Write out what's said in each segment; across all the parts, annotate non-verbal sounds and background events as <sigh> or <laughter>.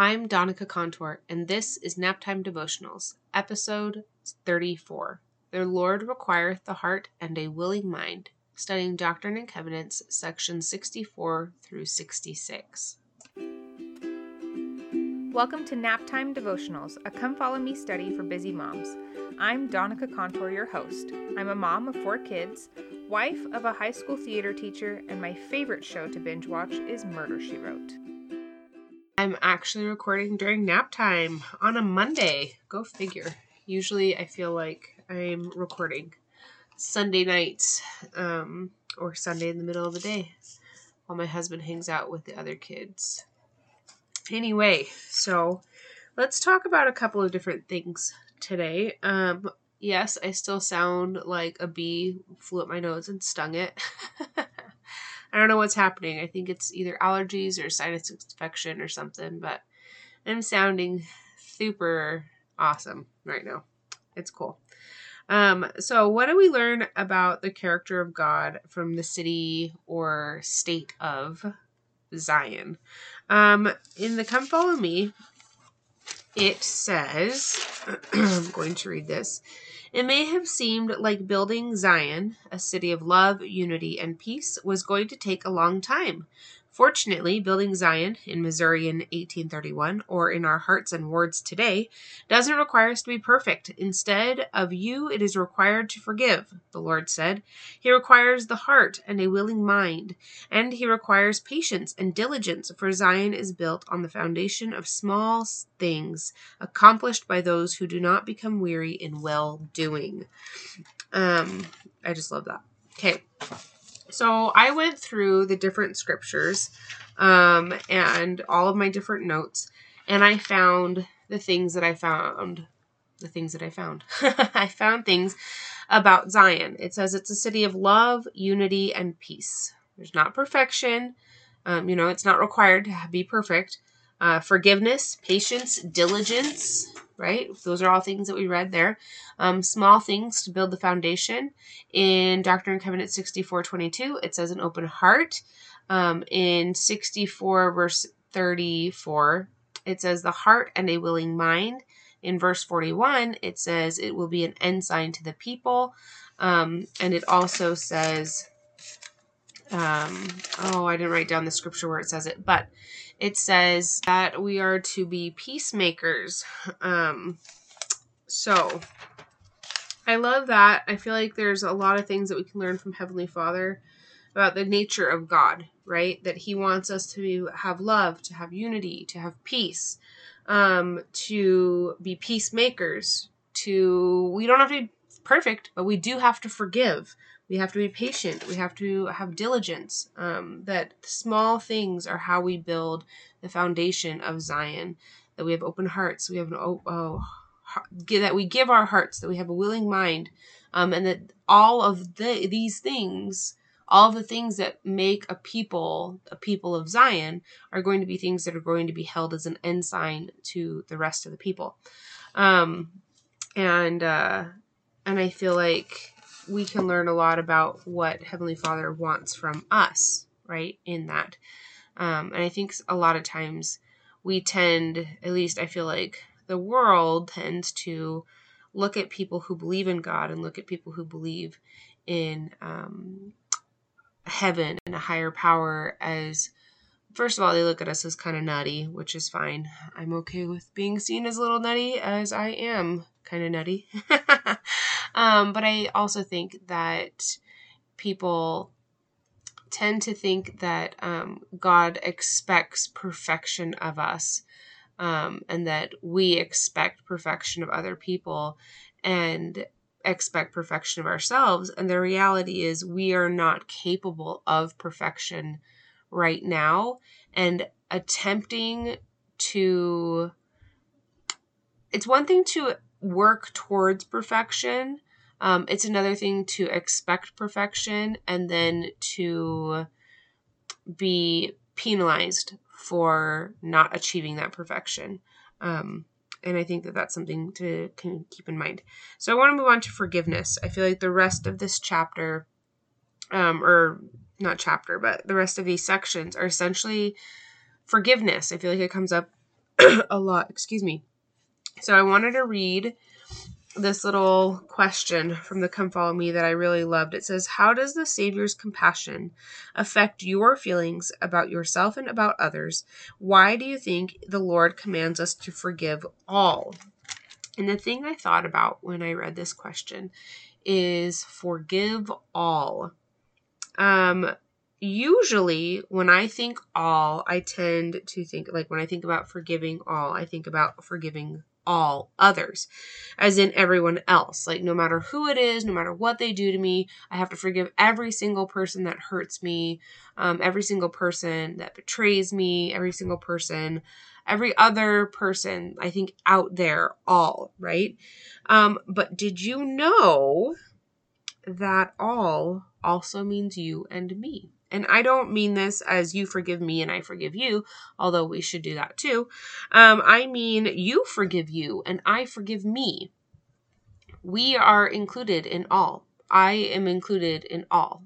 I'm Donica Contour, and this is Naptime Devotionals, episode 34. The Lord requireth the heart and a willing mind, studying Doctrine and Covenants, section 64 through 66. Welcome to Naptime Devotionals, a come follow me study for busy moms. I'm Donica Contour, your host. I'm a mom of four kids, wife of a high school theater teacher, and my favorite show to binge watch is Murder She Wrote. I'm actually recording during nap time on a Monday. Go figure. Usually I feel like I'm recording Sunday nights um, or Sunday in the middle of the day while my husband hangs out with the other kids. Anyway, so let's talk about a couple of different things today. Um, yes, I still sound like a bee flew up my nose and stung it. <laughs> I don't know what's happening. I think it's either allergies or sinus infection or something, but I'm sounding super awesome right now. It's cool. Um, so, what do we learn about the character of God from the city or state of Zion? Um, in the Come Follow Me, it says, <clears throat> I'm going to read this. It may have seemed like building Zion, a city of love, unity, and peace, was going to take a long time. Fortunately, building Zion in Missouri in 1831, or in our hearts and words today, doesn't require us to be perfect. Instead of you, it is required to forgive, the Lord said. He requires the heart and a willing mind, and He requires patience and diligence, for Zion is built on the foundation of small things, accomplished by those who do not become weary in well doing. Um, I just love that. Okay. So I went through the different scriptures um, and all of my different notes, and I found the things that I found. The things that I found. <laughs> I found things about Zion. It says it's a city of love, unity, and peace. There's not perfection. Um, you know, it's not required to be perfect. Uh, forgiveness, patience, diligence, right? Those are all things that we read there. Um, small things to build the foundation. In Doctrine and Covenant 64 22, it says an open heart. Um, in 64, verse 34, it says the heart and a willing mind. In verse 41, it says it will be an ensign to the people. Um, and it also says, um, oh, I didn't write down the scripture where it says it, but it says that we are to be peacemakers. Um, so I love that. I feel like there's a lot of things that we can learn from Heavenly Father about the nature of God, right? That He wants us to have love, to have unity, to have peace, um, to be peacemakers. To we don't have to be perfect, but we do have to forgive we have to be patient. We have to have diligence um, that small things are how we build the foundation of zion that we have open hearts we have an oh, oh that we give our hearts that we have a willing mind um, and that all of the, these things all the things that make a people a people of zion are going to be things that are going to be held as an ensign to the rest of the people. Um, and uh, and i feel like we can learn a lot about what Heavenly Father wants from us, right? In that. Um, and I think a lot of times we tend, at least I feel like the world tends to look at people who believe in God and look at people who believe in um, heaven and a higher power as first of all, they look at us as kind of nutty, which is fine. I'm okay with being seen as a little nutty as I am kind of nutty. <laughs> um, but I also think that people tend to think that um, God expects perfection of us um, and that we expect perfection of other people and expect perfection of ourselves. And the reality is, we are not capable of perfection right now. And attempting to. It's one thing to work towards perfection. Um, it's another thing to expect perfection and then to be penalized for not achieving that perfection. Um, and I think that that's something to keep in mind. So I want to move on to forgiveness. I feel like the rest of this chapter, um, or not chapter, but the rest of these sections are essentially forgiveness. I feel like it comes up <clears throat> a lot. Excuse me. So I wanted to read this little question from the Come Follow Me that I really loved. It says, How does the Savior's compassion affect your feelings about yourself and about others? Why do you think the Lord commands us to forgive all? And the thing I thought about when I read this question is forgive all. Um, usually when I think all, I tend to think like when I think about forgiving all, I think about forgiving all others, as in everyone else. Like, no matter who it is, no matter what they do to me, I have to forgive every single person that hurts me, um, every single person that betrays me, every single person, every other person, I think, out there, all, right? Um, but did you know that all also means you and me? And I don't mean this as you forgive me and I forgive you, although we should do that too. Um, I mean you forgive you and I forgive me. We are included in all. I am included in all.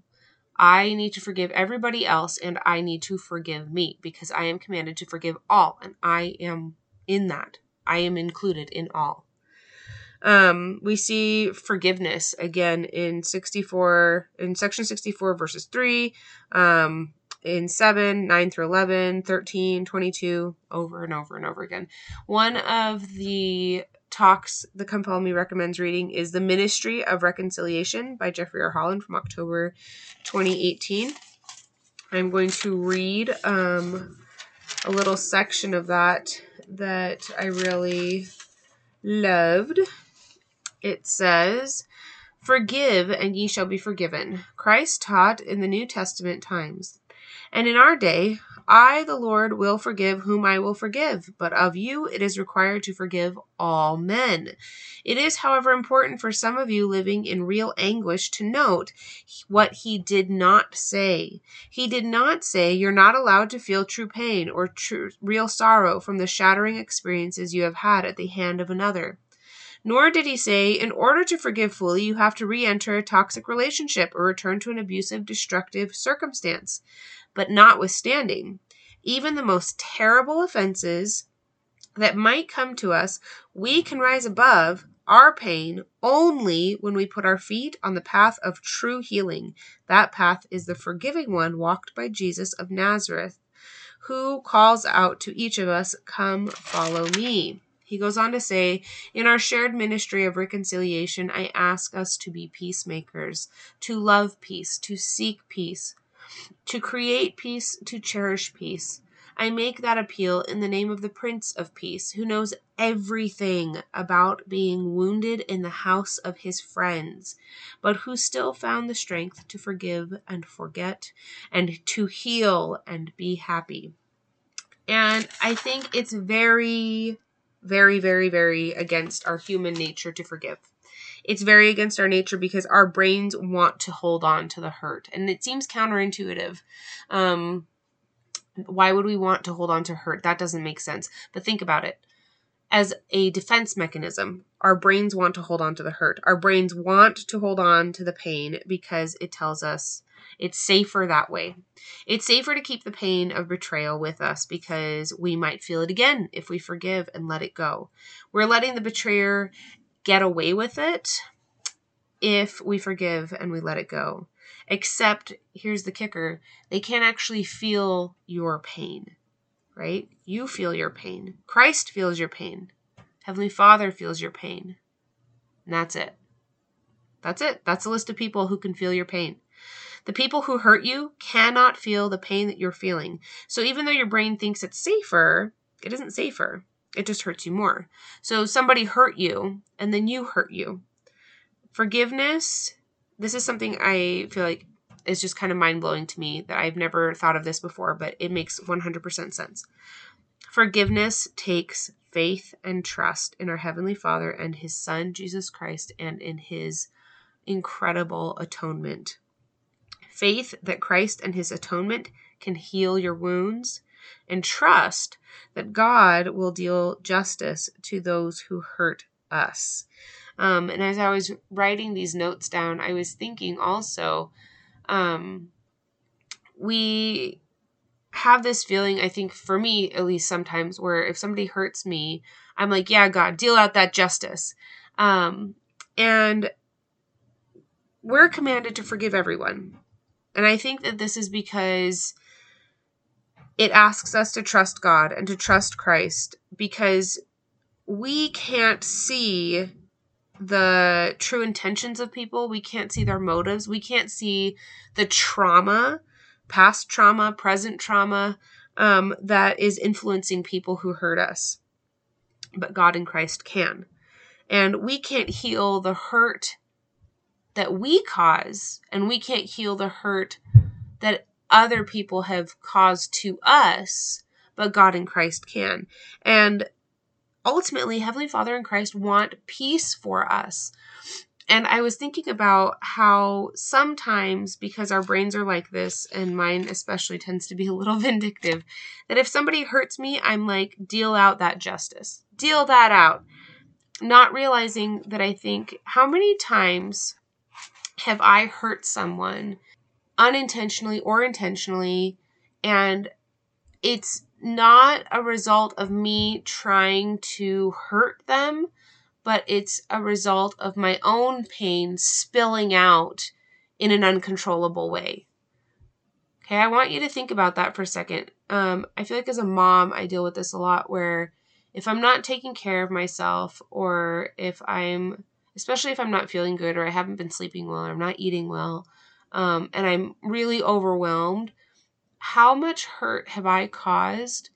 I need to forgive everybody else and I need to forgive me because I am commanded to forgive all and I am in that. I am included in all. Um, we see forgiveness again in 64, in section 64, verses 3, um, in 7, 9 through 11, 13, 22, over and over and over again. One of the talks the Follow Me recommends reading is The Ministry of Reconciliation by Jeffrey R. Holland from October 2018. I'm going to read um, a little section of that that I really loved it says, Forgive, and ye shall be forgiven. Christ taught in the New Testament times. And in our day, I, the Lord, will forgive whom I will forgive, but of you it is required to forgive all men. It is, however, important for some of you living in real anguish to note what he did not say. He did not say you're not allowed to feel true pain or true, real sorrow from the shattering experiences you have had at the hand of another. Nor did he say, in order to forgive fully, you have to re enter a toxic relationship or return to an abusive, destructive circumstance. But notwithstanding, even the most terrible offenses that might come to us, we can rise above our pain only when we put our feet on the path of true healing. That path is the forgiving one walked by Jesus of Nazareth, who calls out to each of us, Come, follow me. He goes on to say, In our shared ministry of reconciliation, I ask us to be peacemakers, to love peace, to seek peace, to create peace, to cherish peace. I make that appeal in the name of the Prince of Peace, who knows everything about being wounded in the house of his friends, but who still found the strength to forgive and forget, and to heal and be happy. And I think it's very very, very, very against our human nature to forgive. It's very against our nature because our brains want to hold on to the hurt. And it seems counterintuitive. Um, why would we want to hold on to hurt? That doesn't make sense. But think about it. As a defense mechanism, our brains want to hold on to the hurt. Our brains want to hold on to the pain because it tells us it's safer that way. It's safer to keep the pain of betrayal with us because we might feel it again if we forgive and let it go. We're letting the betrayer get away with it if we forgive and we let it go. Except, here's the kicker they can't actually feel your pain, right? You feel your pain. Christ feels your pain. Heavenly Father feels your pain. And that's it. That's it. That's a list of people who can feel your pain. The people who hurt you cannot feel the pain that you're feeling. So even though your brain thinks it's safer, it isn't safer. It just hurts you more. So somebody hurt you and then you hurt you. Forgiveness, this is something I feel like is just kind of mind blowing to me that I've never thought of this before, but it makes 100% sense. Forgiveness takes faith and trust in our Heavenly Father and His Son, Jesus Christ, and in His incredible atonement faith that Christ and his atonement can heal your wounds, and trust that God will deal justice to those who hurt us. Um, and as I was writing these notes down, I was thinking also, um, we have this feeling, I think for me at least sometimes, where if somebody hurts me, I'm like, yeah, God, deal out that justice. Um, and we're commanded to forgive everyone. And I think that this is because it asks us to trust God and to trust Christ because we can't see the true intentions of people. We can't see their motives. We can't see the trauma, past trauma, present trauma um, that is influencing people who hurt us. But God and Christ can. And we can't heal the hurt that we cause, and we can't heal the hurt that other people have caused to us, but God and Christ can. And ultimately, Heavenly Father and Christ want peace for us. And I was thinking about how sometimes, because our brains are like this, and mine especially tends to be <laughs> a little vindictive, that if somebody hurts me, I'm like, deal out that justice, deal that out. Not realizing that I think, how many times have I hurt someone unintentionally or intentionally? And it's not a result of me trying to hurt them, but it's a result of my own pain spilling out in an uncontrollable way. Okay, I want you to think about that for a second. Um, I feel like as a mom, I deal with this a lot where if I'm not taking care of myself or if I'm especially if I'm not feeling good or I haven't been sleeping well or I'm not eating well, um, and I'm really overwhelmed, how much hurt have I caused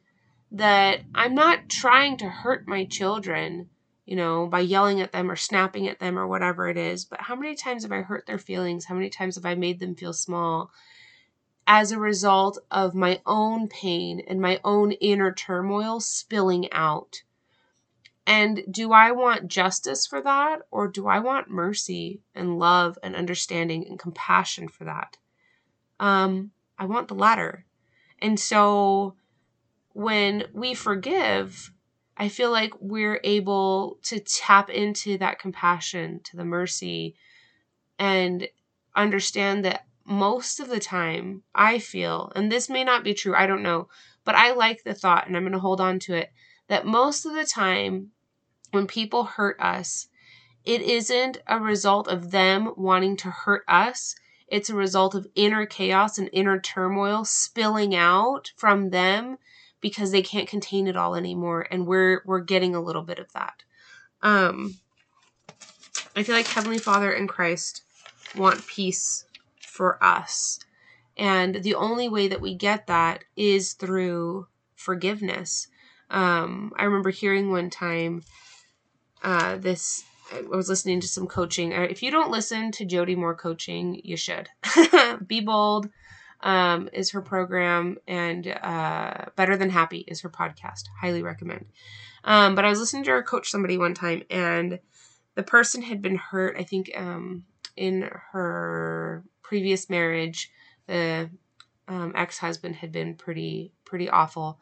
that I'm not trying to hurt my children, you know, by yelling at them or snapping at them or whatever it is, but how many times have I hurt their feelings? How many times have I made them feel small? As a result of my own pain and my own inner turmoil spilling out. And do I want justice for that or do I want mercy and love and understanding and compassion for that? Um, I want the latter. And so when we forgive, I feel like we're able to tap into that compassion, to the mercy, and understand that most of the time I feel, and this may not be true, I don't know, but I like the thought and I'm going to hold on to it that most of the time when people hurt us, it isn't a result of them wanting to hurt us. It's a result of inner chaos and inner turmoil spilling out from them because they can't contain it all anymore and we're we're getting a little bit of that. Um I feel like Heavenly Father and Christ want peace for us. And the only way that we get that is through forgiveness. Um, I remember hearing one time uh, this I was listening to some coaching. Uh, if you don't listen to Jody Moore coaching, you should. <laughs> Be bold um, is her program, and uh, Better Than Happy is her podcast. Highly recommend. Um, but I was listening to her coach somebody one time, and the person had been hurt. I think um, in her previous marriage, the um, ex husband had been pretty pretty awful,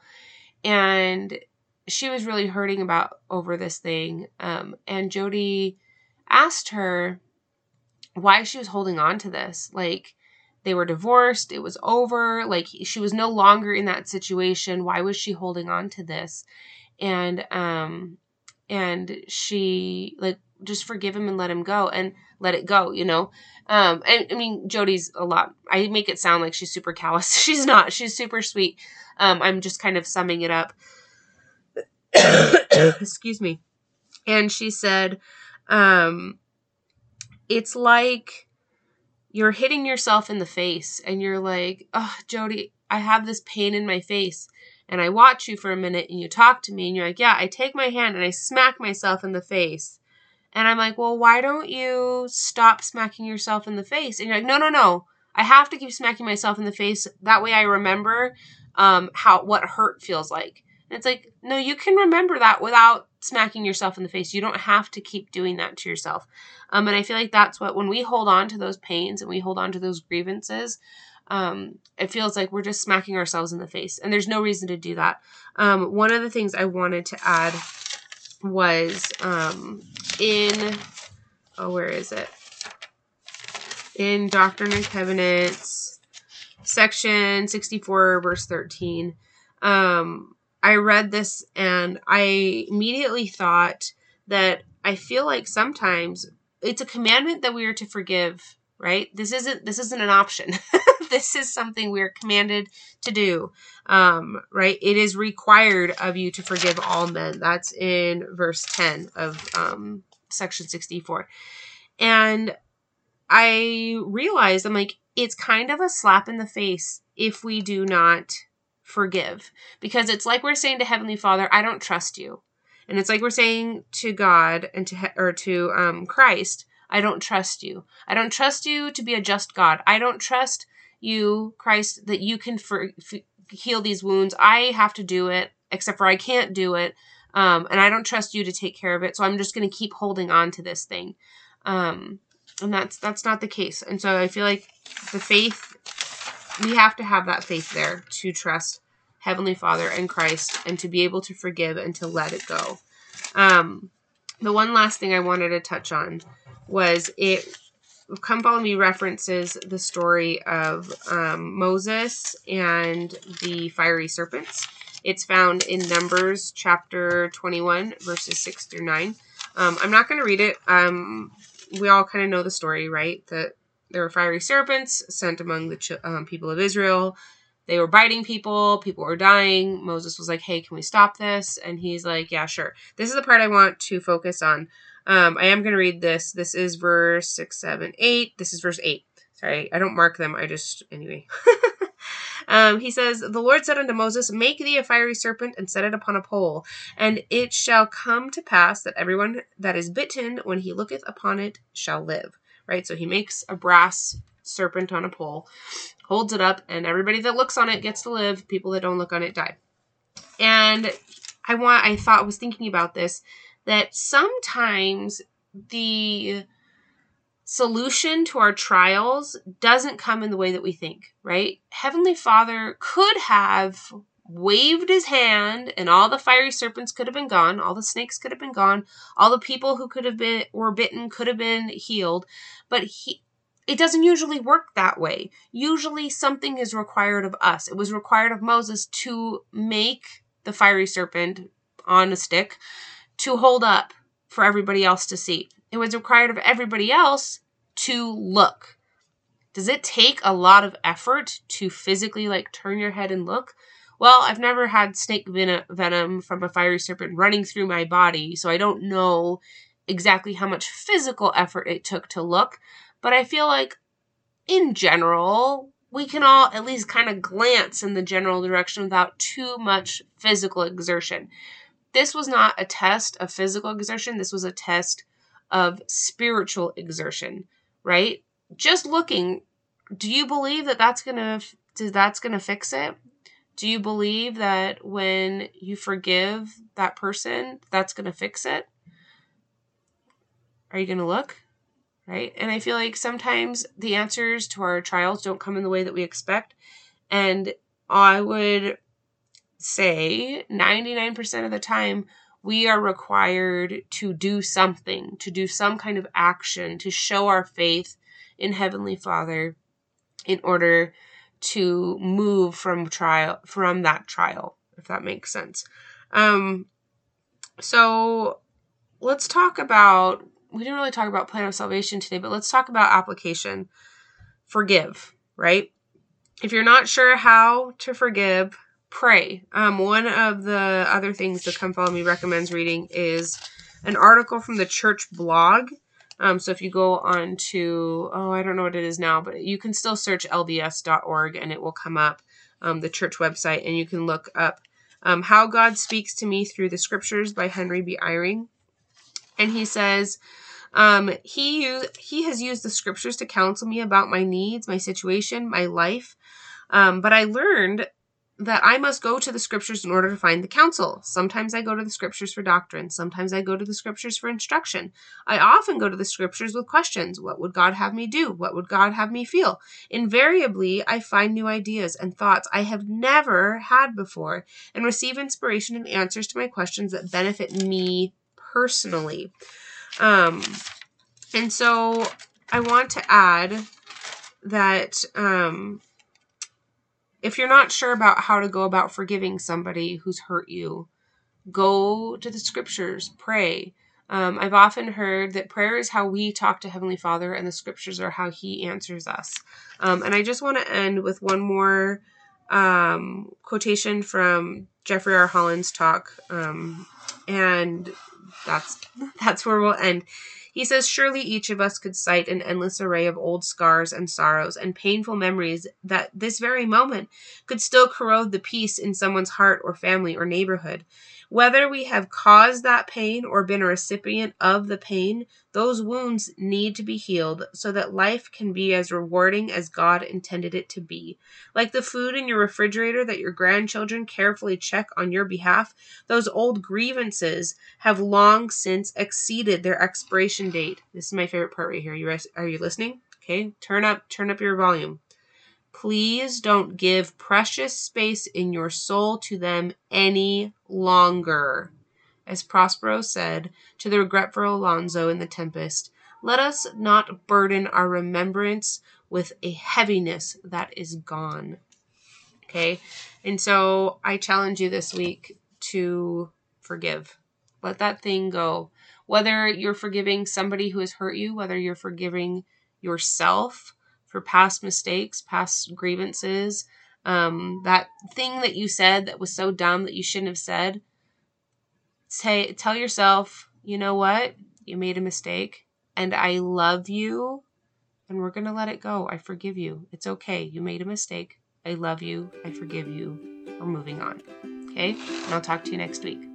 and she was really hurting about over this thing. Um, and Jody asked her why she was holding on to this. Like they were divorced, it was over, like she was no longer in that situation. Why was she holding on to this? And um and she like just forgive him and let him go and let it go, you know. Um I, I mean Jody's a lot I make it sound like she's super callous. <laughs> She's not. She's super sweet. Um I'm just kind of summing it up. <coughs> excuse me. And she said, um, it's like you're hitting yourself in the face and you're like, oh, Jody, I have this pain in my face. And I watch you for a minute and you talk to me and you're like, yeah, I take my hand and I smack myself in the face. And I'm like, well, why don't you stop smacking yourself in the face? And you're like, no, no, no. I have to keep smacking myself in the face. That way I remember um, how what hurt feels like. And it's like, no, you can remember that without smacking yourself in the face. You don't have to keep doing that to yourself. Um, and I feel like that's what, when we hold on to those pains and we hold on to those grievances, um, it feels like we're just smacking ourselves in the face. And there's no reason to do that. Um, one of the things I wanted to add was um, in, oh, where is it? In Doctrine and Covenants, section 64, verse 13. Um, I read this and I immediately thought that I feel like sometimes it's a commandment that we are to forgive, right? This isn't this isn't an option. <laughs> this is something we are commanded to do. Um, right? It is required of you to forgive all men. That's in verse 10 of um, section 64. And I realized I'm like, it's kind of a slap in the face if we do not forgive. Because it's like we're saying to Heavenly Father, I don't trust you. And it's like we're saying to God and to or to um, Christ, I don't trust you. I don't trust you to be a just God. I don't trust you, Christ, that you can for, heal these wounds. I have to do it, except for I can't do it. Um, and I don't trust you to take care of it. So I'm just going to keep holding on to this thing. Um, and that's that's not the case. And so I feel like the faith we have to have that faith there to trust Heavenly Father and Christ and to be able to forgive and to let it go. Um, the one last thing I wanted to touch on was it Come Follow Me references the story of um, Moses and the fiery serpents. It's found in Numbers chapter 21, verses 6 through 9. Um, I'm not going to read it. Um, we all kind of know the story, right? That there were fiery serpents sent among the um, people of Israel. They were biting people. People were dying. Moses was like, hey, can we stop this? And he's like, yeah, sure. This is the part I want to focus on. Um, I am going to read this. This is verse 6, 7, 8. This is verse 8. Sorry, I don't mark them. I just, anyway. <laughs> um, he says, The Lord said unto Moses, Make thee a fiery serpent and set it upon a pole. And it shall come to pass that everyone that is bitten, when he looketh upon it, shall live. Right? So he makes a brass serpent on a pole, holds it up, and everybody that looks on it gets to live. People that don't look on it die. And I want, I thought, was thinking about this that sometimes the solution to our trials doesn't come in the way that we think, right? Heavenly Father could have waved his hand and all the fiery serpents could have been gone, all the snakes could have been gone, all the people who could have been were bitten could have been healed, but he it doesn't usually work that way. Usually something is required of us. It was required of Moses to make the fiery serpent on a stick to hold up for everybody else to see. It was required of everybody else to look. Does it take a lot of effort to physically like turn your head and look? Well, I've never had snake venom from a fiery serpent running through my body, so I don't know exactly how much physical effort it took to look, but I feel like in general, we can all at least kind of glance in the general direction without too much physical exertion this was not a test of physical exertion, this was a test of spiritual exertion, right? Just looking, do you believe that that's going to that's going to fix it? Do you believe that when you forgive that person, that's going to fix it? Are you going to look? Right? And I feel like sometimes the answers to our trials don't come in the way that we expect. And I would say 99% of the time we are required to do something, to do some kind of action, to show our faith in Heavenly Father in order to move from trial from that trial, if that makes sense. Um so let's talk about we didn't really talk about plan of salvation today, but let's talk about application. Forgive, right? If you're not sure how to forgive, pray. Um, one of the other things that Come Follow Me recommends reading is an article from the church blog. Um, so if you go on to, oh, I don't know what it is now, but you can still search lds.org and it will come up, um, the church website, and you can look up um, How God Speaks to Me Through the Scriptures by Henry B. Eyring. And he says, um, he he has used the scriptures to counsel me about my needs, my situation, my life. Um, but I learned that I must go to the scriptures in order to find the counsel. Sometimes I go to the scriptures for doctrine. Sometimes I go to the scriptures for instruction. I often go to the scriptures with questions. What would God have me do? What would God have me feel? Invariably, I find new ideas and thoughts I have never had before and receive inspiration and answers to my questions that benefit me personally. Um, and so I want to add that um, If you're not sure about how to go about forgiving somebody who's hurt you, go to the scriptures, pray. Um, I've often heard that prayer is how we talk to Heavenly Father, and the scriptures are how He answers us. Um, and I just want to end with one more um, quotation from Jeffrey R. Holland's talk, um, and that's <laughs> that's where we'll end. He says, Surely each of us could cite an endless array of old scars and sorrows and painful memories that this very moment could still corrode the peace in someone's heart or family or neighborhood. Whether we have caused that pain or been a recipient of the pain, those wounds need to be healed so that life can be as rewarding as God intended it to be. Like the food in your refrigerator that your grandchildren carefully check on your behalf, those old grievances have long since exceeded their expiration date. This is my favorite part right here. You are you listening? Okay, turn up turn up your volume. Please don't give precious space in your soul to them any longer. As Prospero said to the regretful Alonso in The Tempest, let us not burden our remembrance with a heaviness that is gone. Okay? And so I challenge you this week to forgive. Let that thing go. Whether you're forgiving somebody who has hurt you, whether you're forgiving yourself, for past mistakes, past grievances, um, that thing that you said that was so dumb that you shouldn't have said. Say, tell yourself, you know what? You made a mistake, and I love you, and we're gonna let it go. I forgive you. It's okay. You made a mistake. I love you. I forgive you. We're moving on. Okay? And I'll talk to you next week.